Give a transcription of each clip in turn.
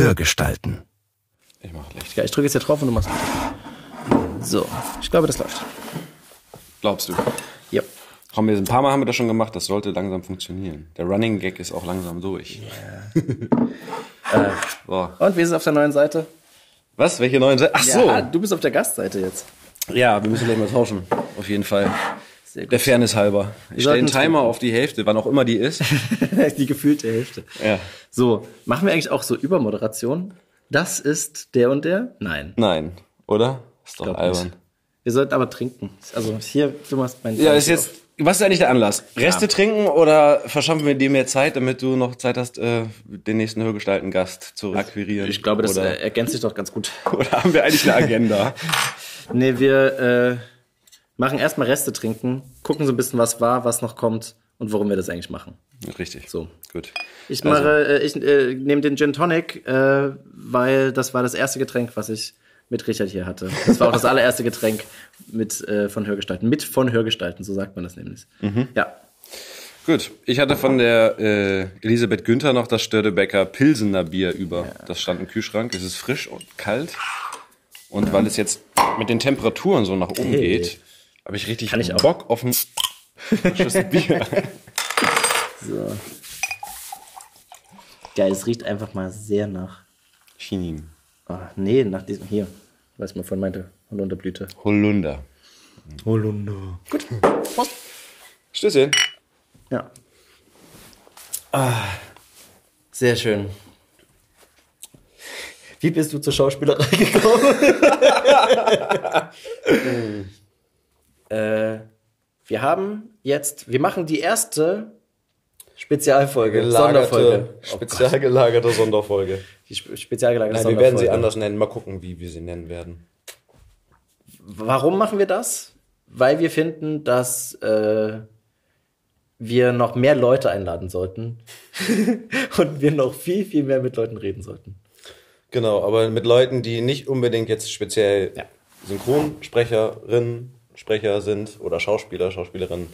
Hörgestalten. Ich mach Licht. Ja, ich drücke jetzt hier drauf und du machst mit. So, ich glaube, das läuft. Glaubst du? Ja. Haben wir, ein paar Mal haben wir das schon gemacht, das sollte langsam funktionieren. Der Running Gag ist auch langsam durch. so. Und wie ist es auf der neuen Seite? Was? Welche neuen Seiten? Ach so. Ja, du bist auf der Gastseite jetzt. Ja, wir müssen gleich mal tauschen. Auf jeden Fall. Sehr gut. Der Fairness halber. Ich stelle einen sollten Timer auf die Hälfte, wann auch immer die ist. die gefühlte Hälfte. Ja. So, machen wir eigentlich auch so Übermoderation? Das ist der und der? Nein. Nein, oder? Ist doch albern. nicht. Wir sollten aber trinken. Also hier, du machst mein Ja, ist jetzt. Was ist eigentlich der Anlass? Reste trinken oder verschaffen wir dir mehr Zeit, damit du noch Zeit hast, äh, den nächsten Hörgestalten-Gast zu akquirieren? Ich glaube, das oder, ergänzt sich doch ganz gut. oder haben wir eigentlich eine Agenda? Nee, wir äh, machen erstmal Reste trinken, gucken so ein bisschen, was war, was noch kommt und warum wir das eigentlich machen. Richtig. So. Gut. Ich Also- mache, äh, ich äh, nehme den Gin Tonic, äh, weil das war das erste Getränk, was ich mit Richard hier hatte. Das war auch das allererste Getränk mit äh, von Hörgestalten. Mit von Hörgestalten, so sagt man das nämlich. Mhm. Ja. Gut, ich hatte von der äh, Elisabeth Günther noch das Störtebecker Pilsener Bier über. Das stand im Kühlschrank. Es ist frisch und kalt. Und weil es jetzt mit den Temperaturen so nach oben Hey. geht, habe ich richtig Kann ich auch. Bock auf ein frisches Bier. So. Geil, es riecht einfach mal sehr nach. Chinin. Ah, nee, nach diesem hier. Was man vorhin meinte. Holunderblüte. Holunder. Holunder. Gut. Prost. Stößchen. Ja. Ah, sehr schön. Wie bist du zur Schauspielerei gekommen? äh, wir haben jetzt, wir machen die erste Spezialfolge, Sonderfolge. Oh spezial gelagerte Sonderfolge. Die spe- spezial gelagerte Nein, wir werden sie Sonderfolge. anders nennen. Mal gucken, wie wir sie nennen werden. Warum machen wir das? Weil wir finden, dass äh, wir noch mehr Leute einladen sollten und wir noch viel, viel mehr mit Leuten reden sollten. Genau, aber mit Leuten, die nicht unbedingt jetzt speziell Ja. Synchronsprecherinnen, Sprecher sind oder Schauspieler, Schauspielerinnen,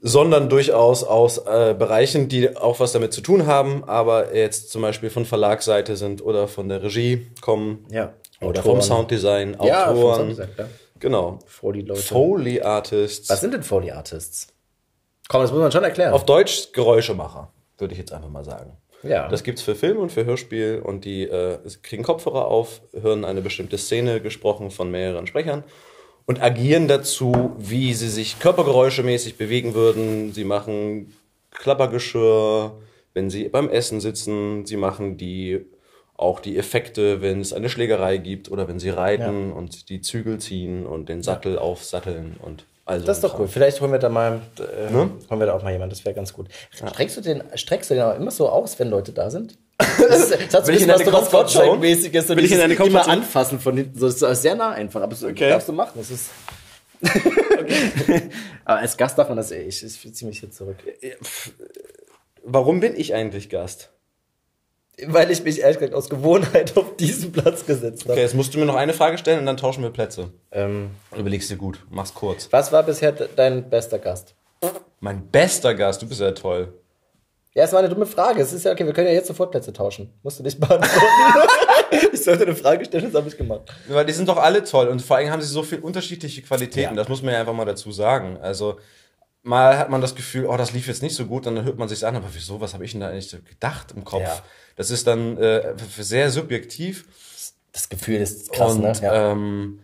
sondern durchaus aus äh, Bereichen, die auch was damit zu tun haben, aber jetzt zum Beispiel von Verlagsseite sind oder von der Regie kommen Ja. oder Autoren. vom Sounddesign, Ja, Autoren. Sounddesign, klar. Genau. Foley-Leute. Foley Artists. Was sind denn Foley Artists? Komm, das muss man schon erklären. Auf Deutsch Geräuschemacher, würde ich jetzt einfach mal sagen. ja. Das gibt's für Film und für Hörspiel und die äh, kriegen Kopfhörer auf, hören eine bestimmte Szene gesprochen von mehreren Sprechern und agieren dazu, wie sie sich körpergeräuschemäßig bewegen würden. Sie machen Klappergeschirr, wenn sie beim Essen sitzen. Sie machen die auch die Effekte, wenn es eine Schlägerei gibt oder wenn sie reiten und die Zügel ziehen und den Sattel aufsatteln und also das ist doch cool. Vielleicht holen wir da mal, äh, holen wir da auch mal jemanden. Das wäre ganz gut. Streckst du den, streckst du den auch immer so aus, wenn Leute da sind? Das, hat so Will ich in was Comfortzone? Gottschalk-mäßiges. Will ich in eine immer anfassen von hinten. So, das ist sehr nah einfach. Aber das Okay. darfst du machen. Das ist aber als Gast darf man das eh. Ich, ich ziehe mich hier zurück. Warum bin ich eigentlich Gast? Weil ich mich ehrlich gesagt aus Gewohnheit auf diesen Platz gesetzt habe. Okay, jetzt musst du mir noch eine Frage stellen und dann tauschen wir Plätze. Ähm, Überlegst dir gut, mach's kurz. was war bisher de- dein bester Gast? Mein bester Gast, du bist ja toll. Ja, es war eine dumme Frage. Es ist ja okay, wir können ja jetzt sofort Plätze tauschen. Musst du nicht beantworten. ich sollte eine Frage stellen, das habe ich gemacht. Weil die sind doch alle toll und vor allem haben sie so viel unterschiedliche Qualitäten. Ja. Das muss man ja einfach mal dazu sagen. Also mal hat man das Gefühl, oh, das lief jetzt nicht so gut, und dann hört man sich an, aber wieso, was habe ich denn da eigentlich so gedacht im Kopf? Ja. Das ist dann äh, sehr subjektiv. Das Gefühl ist krass, und, ne? Ja. ähm,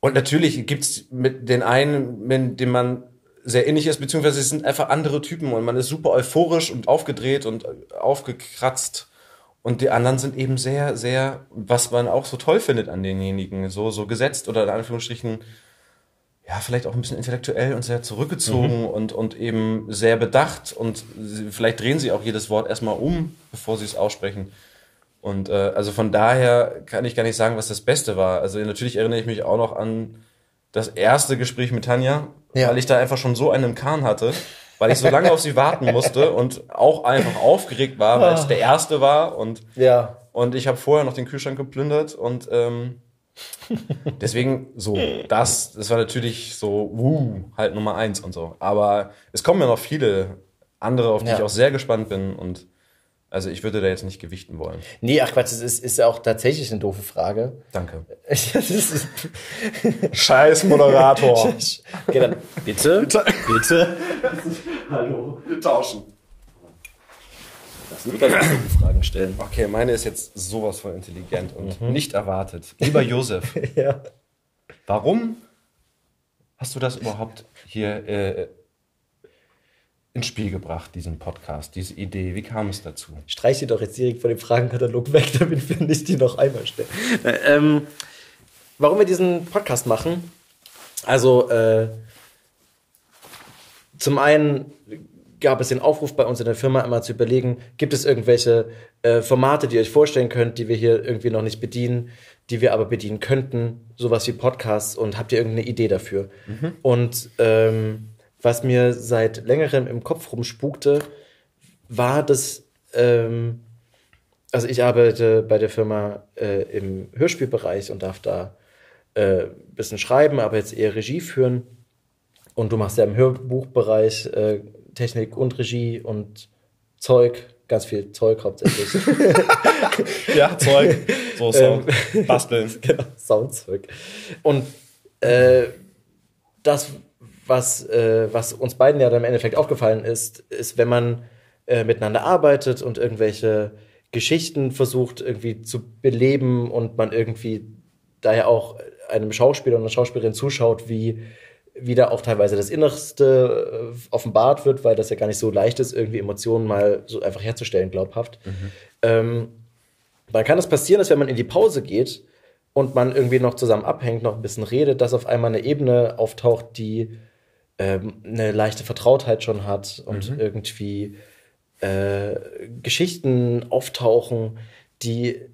und natürlich gibt's mit den einen, mit dem man sehr ähnlich ist, beziehungsweise es sind einfach andere Typen und man ist super euphorisch und aufgedreht und aufgekratzt. Und die anderen sind eben sehr, sehr, was man auch so toll findet an denjenigen, so, so gesetzt oder in Anführungsstrichen, ja, vielleicht auch ein bisschen intellektuell und sehr zurückgezogen und, und eben sehr bedacht und vielleicht drehen sie auch jedes Wort erstmal um, bevor sie es aussprechen. Und äh, also von daher kann ich gar nicht sagen, was das Beste war. Also natürlich erinnere ich mich auch noch an das erste Gespräch mit Tanja, Ja. weil ich da einfach schon so einen im Kahn hatte, weil ich so lange auf sie warten musste und auch einfach aufgeregt war, weil es der erste war und ja. und ich habe vorher noch den Kühlschrank geplündert und ähm, deswegen so, das, das war natürlich so, wuh, halt Nummer eins und so. Aber es kommen ja noch viele andere, auf die Ja. ich auch sehr gespannt bin und Also ich würde da jetzt nicht gewichten wollen. Nee, ach Quatsch, das ist, ist ja auch tatsächlich eine doofe Frage. Danke. Das Scheiß Moderator. okay, dann bitte, bitte. Wir tauschen. Lass mich ganz Fragen stellen. Okay, meine ist jetzt sowas von intelligent und nicht erwartet. Lieber Josef, Ja. warum hast du das überhaupt hier äh, ins Spiel gebracht, diesen Podcast, diese Idee? Wie kam es dazu? Streich sie doch jetzt direkt von dem Fragenkatalog weg, damit wir nicht die noch einmal stellen. Äh, ähm, warum wir diesen Podcast machen? Also, äh, zum einen gab es den Aufruf bei uns in der Firma einmal zu überlegen, gibt es irgendwelche äh, Formate, die ihr euch vorstellen könnt, die wir hier irgendwie noch nicht bedienen, die wir aber bedienen könnten, sowas wie Podcasts und habt ihr irgendeine Idee dafür? Und ähm, was mir seit längerem im Kopf rumspukte, war das, ähm, also ich arbeite bei der Firma äh, im Hörspielbereich und darf da äh, ein bisschen schreiben, aber jetzt eher Regie führen. Und du machst ja im Hörbuchbereich äh, Technik und Regie und Zeug, ganz viel Zeug hauptsächlich. Ja, Zeug, so Sound, basteln. genau, Soundzeug. Und äh, das, was, äh, was uns beiden ja dann im Endeffekt aufgefallen ist, ist, wenn man äh, miteinander arbeitet und irgendwelche Geschichten versucht irgendwie zu beleben und man irgendwie daher auch einem Schauspieler und einer Schauspielerin zuschaut, wie wie da auch teilweise das Innerste äh, offenbart wird, weil das ja gar nicht so leicht ist, irgendwie Emotionen mal so einfach herzustellen, glaubhaft. Ähm, dann kann es passieren, dass wenn man in die Pause geht und man irgendwie noch zusammen abhängt, noch ein bisschen redet, dass auf einmal eine Ebene auftaucht, die ähm, eine leichte Vertrautheit schon hat und irgendwie äh, Geschichten auftauchen, die äh,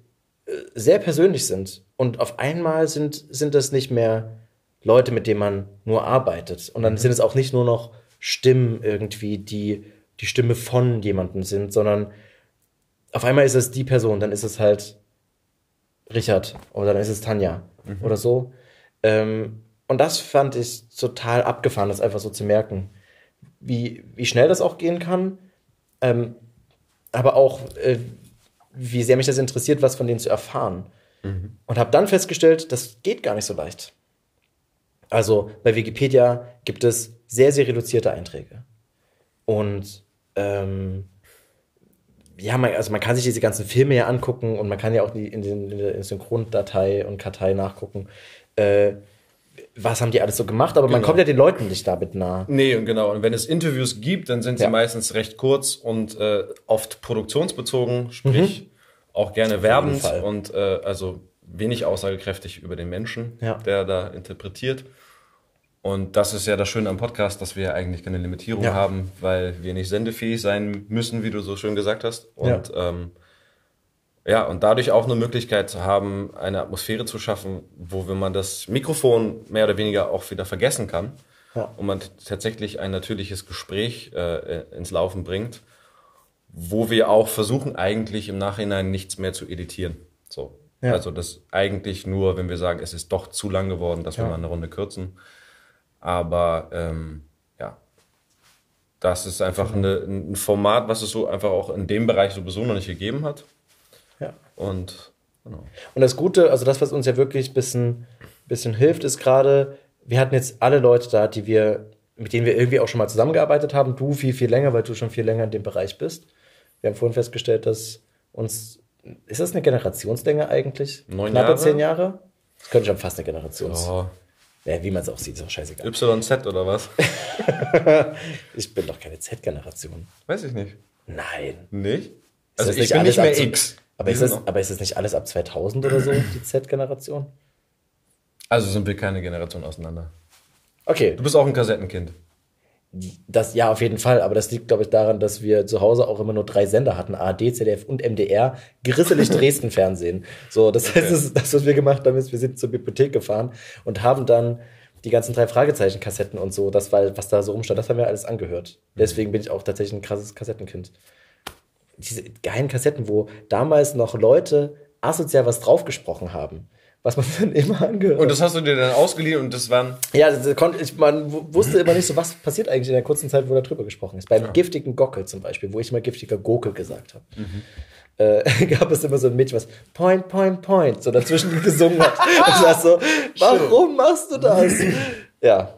sehr persönlich sind. Und auf einmal sind, sind das nicht mehr Leute, mit denen man nur arbeitet. Und dann sind es auch nicht nur noch Stimmen irgendwie, die die Stimme von jemandem sind, sondern auf einmal ist es die Person, dann ist es halt Richard oder dann ist es Tanja oder so. Ähm, und das fand ich total abgefahren, das einfach so zu merken, wie, wie schnell das auch gehen kann, ähm, aber auch, äh, wie sehr mich das interessiert, was von denen zu erfahren. Und habe dann festgestellt, das geht gar nicht so leicht. Also bei Wikipedia gibt es sehr, sehr reduzierte Einträge. Und ähm, ja, man, also man kann sich diese ganzen Filme ja angucken und man kann ja auch die, in, den, in der Synchrondatei und Kartei nachgucken, äh, was haben die alles so gemacht, aber man Genau. kommt ja den Leuten nicht damit nah. Nee, und genau. Und wenn es Interviews gibt, dann sind sie Ja. meistens recht kurz und äh, oft produktionsbezogen, sprich auch gerne werbend und äh, also wenig aussagekräftig über den Menschen, Ja. der da interpretiert. Und das ist ja das Schöne am Podcast, dass wir eigentlich keine Limitierung Ja. haben, weil wir nicht sendefähig sein müssen, wie du so schön gesagt hast. Und ja. Ähm, ja, und dadurch auch eine Möglichkeit zu haben, eine Atmosphäre zu schaffen, wo wenn man das Mikrofon mehr oder weniger auch wieder vergessen kann Ja. und man tatsächlich ein natürliches Gespräch äh, ins Laufen bringt, wo wir auch versuchen, eigentlich im Nachhinein nichts mehr zu editieren. So. Ja. Also das eigentlich nur, wenn wir sagen, es ist doch zu lang geworden, dass wir Ja. mal eine Runde kürzen. Aber ähm, ja, das ist einfach eine, ein Format, was es so einfach auch in dem Bereich sowieso noch nicht gegeben hat. Ja. Und genau. Und das Gute, also das, was uns ja wirklich ein bisschen, bisschen hilft, ist gerade, wir hatten jetzt alle Leute da, die wir, mit denen wir irgendwie auch schon mal zusammengearbeitet haben. Du viel, viel länger, weil du schon viel länger in dem Bereich bist. Wir haben vorhin festgestellt, dass uns, ist das eine Generationslänge eigentlich? Neun Knappe Jahre? zehn Jahre? Das könnte schon fast eine Generations. Oh, Ja, wie man es auch sieht, ist auch scheißegal. YZ oder was? Ich bin doch keine Z-Generation. Weiß ich nicht. Nein. Nicht? Ist Also ich bin alles nicht mehr X. Aber ist, das, aber ist das nicht alles ab 2000 oder so, die Z-Generation? Also sind wir keine Generation auseinander. Okay, Du bist auch ein Kassettenkind. Das, ja, auf jeden Fall. Aber das liegt, glaube ich, daran, dass wir zu Hause auch immer nur drei Sender hatten. ARD, ZDF und MDR. Grisselig Dresden Fernsehen. So, das heißt, das, das, was wir gemacht haben, ist, wir sind zur Bibliothek gefahren und haben dann die ganzen drei Fragezeichen-Kassetten und so, das war, was da so rumstand, das haben wir alles angehört. Deswegen bin ich auch tatsächlich ein krasses Kassettenkind. Diese geilen Kassetten, wo damals noch Leute asozial was draufgesprochen haben. was man dann immer angehört. Und das hast du dir dann ausgeliehen und das waren. Ja, das konnte ich, man wusste immer nicht so, was passiert eigentlich in der kurzen Zeit, wo da drüber gesprochen ist. Beim giftigen Gockel zum Beispiel, wo ich immer giftiger Gurkel gesagt habe, äh, gab es immer so ein Mädchen, was Point, Point, Point so dazwischen gesungen hat. Und das so, warum machst du das? Ja,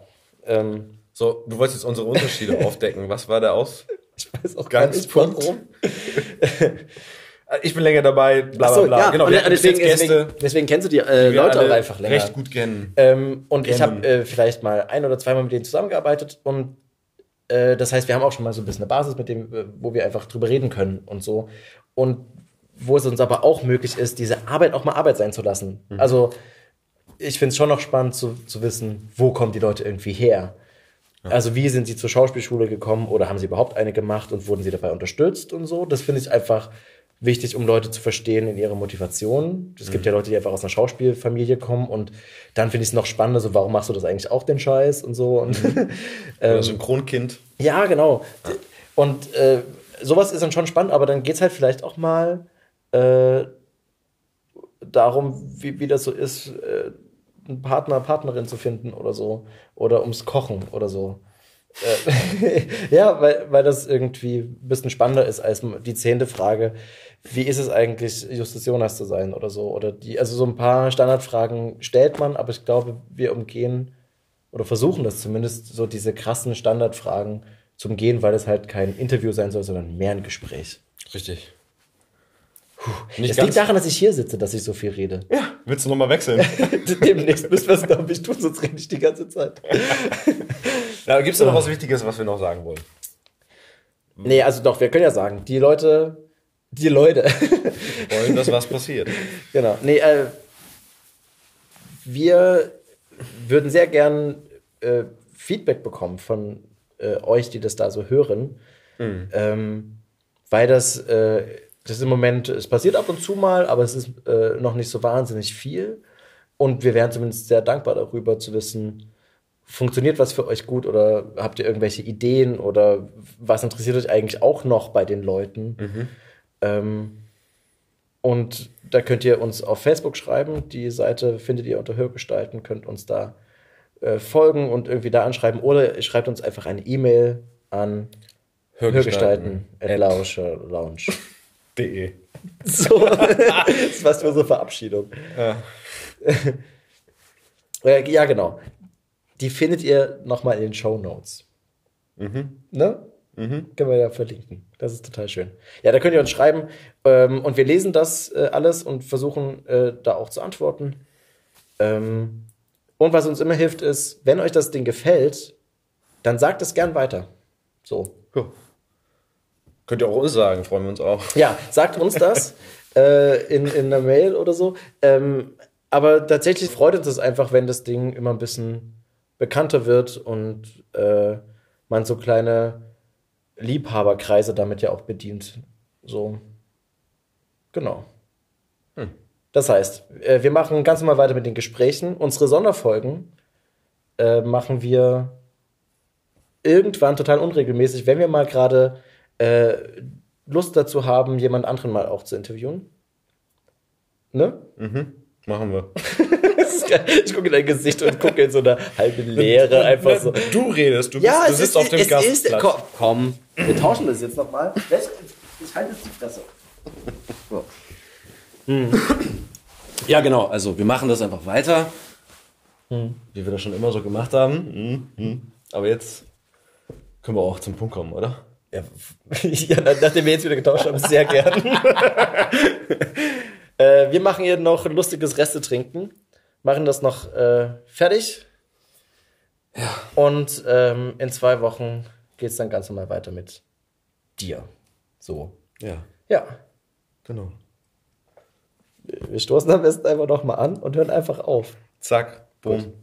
ähm, So, du wolltest jetzt unsere Unterschiede aufdecken. Was war der Aus? Ich weiß auch gar nicht warum. Ich bin länger dabei, bla bla so, bla. ja, genau, und deswegen, Gäste, deswegen, deswegen kennst du die äh, Leute auch einfach länger. recht gut kennen. Ähm, und ich Kennen. habe äh, vielleicht mal ein oder zweimal mit denen zusammengearbeitet und äh, das heißt, wir haben auch schon mal so ein bisschen eine Basis, mit dem, äh, wo wir einfach drüber reden können und so. Und wo es uns aber auch möglich ist, diese Arbeit auch mal Arbeit sein zu lassen. Also ich finde es schon noch spannend zu, zu wissen, wo kommen die Leute irgendwie her. Also wie sind sie zur Schauspielschule gekommen oder haben sie überhaupt eine gemacht und wurden sie dabei unterstützt und so. Das finde ich einfach wichtig, um Leute zu verstehen in ihrer Motivation. Es gibt ja Leute, die einfach aus einer Schauspielfamilie kommen und dann finde ich es noch spannender, so warum machst du das eigentlich auch den Scheiß und so. Und Oder Synchronkind. ja, genau. Und äh, sowas ist dann schon spannend, aber dann geht es halt vielleicht auch mal äh, darum, wie, wie das so ist, äh, einen Partner, Partnerin zu finden oder so. Oder ums Kochen oder so. Äh, ja, weil, weil das irgendwie ein bisschen spannender ist als die zehnte Frage, wie ist es eigentlich, Justus Jonas zu sein oder so. Oder die, also so ein paar Standardfragen stellt man, aber ich glaube, wir umgehen oder versuchen das zumindest, so diese krassen Standardfragen zu umgehen, weil es halt kein Interview sein soll, sondern mehr ein Gespräch. Richtig. Es liegt daran, dass ich hier sitze, dass ich so viel rede. Ja, willst du nochmal wechseln? Demnächst müssen wir es, glaube ich, tun, sonst rede ich die ganze Zeit. ja, Gibt es noch was Wichtiges, was wir noch sagen wollen? Nee, also doch, wir können ja sagen, die Leute, die Leute, Wollen, dass was passiert. genau. Nee, äh, wir würden sehr gern äh, Feedback bekommen von äh, euch, die das da so hören. Ähm, weil das, äh, das ist im Moment, es passiert ab und zu mal, aber es ist äh, noch nicht so wahnsinnig viel. Und wir wären zumindest sehr dankbar darüber zu wissen, funktioniert was für euch gut oder habt ihr irgendwelche Ideen oder was interessiert euch eigentlich auch noch bei den Leuten? Ähm, und da könnt ihr uns auf Facebook schreiben. Die Seite findet ihr unter Hörgestalten, könnt uns da äh, folgen und irgendwie da anschreiben. Oder schreibt uns einfach eine E-Mail an Hörgestalten at Lauscher Lounge. De. So, das ist fast wie unsere Verabschiedung. Ja. Äh, ja, genau. Die findet ihr nochmal in den Show Notes. Ne? Können wir ja verlinken. Das ist total schön. Ja, da könnt ihr uns schreiben ähm, und wir lesen das äh, alles und versuchen äh, da auch zu antworten. Ähm, und was uns immer hilft ist, wenn euch das Ding gefällt, dann sagt es gern weiter. So. Ja. Könnt ihr auch uns sagen, freuen wir uns auch. Ja, sagt uns das äh, in, in einer Mail oder so. Ähm, aber tatsächlich freut uns das einfach, wenn das Ding immer ein bisschen bekannter wird und äh, man so kleine Liebhaberkreise damit ja auch bedient. So. Genau. Das heißt, äh, wir machen ganz normal weiter mit den Gesprächen. Unsere Sonderfolgen äh, machen wir irgendwann total unregelmäßig, wenn wir mal gerade äh, Lust dazu haben, jemand anderen mal auch zu interviewen. Ne? Machen wir. Ist. Ich gucke in dein Gesicht und gucke in so eine halbe Leere einfach so. Du redest, du, bist, Ja, du sitzt ist, auf dem es ist, Gastplatz. komm, komm, wir tauschen das jetzt nochmal. Ich halte jetzt die Fresse. So. Ja, genau. Also wir machen das einfach weiter. Wie wir das schon immer so gemacht haben. Mhm. Aber jetzt können wir auch zum Punkt kommen, oder? Ja, ja, nachdem wir jetzt wieder getauscht haben, sehr gern. äh, wir machen hier noch ein lustiges Reste trinken, machen das noch äh, fertig. Ja. Und ähm, in zwei Wochen geht es dann ganz normal weiter mit dir. So. Ja, Ja. genau. Wir stoßen am besten einfach noch mal an und hören einfach auf. Zack, bumm.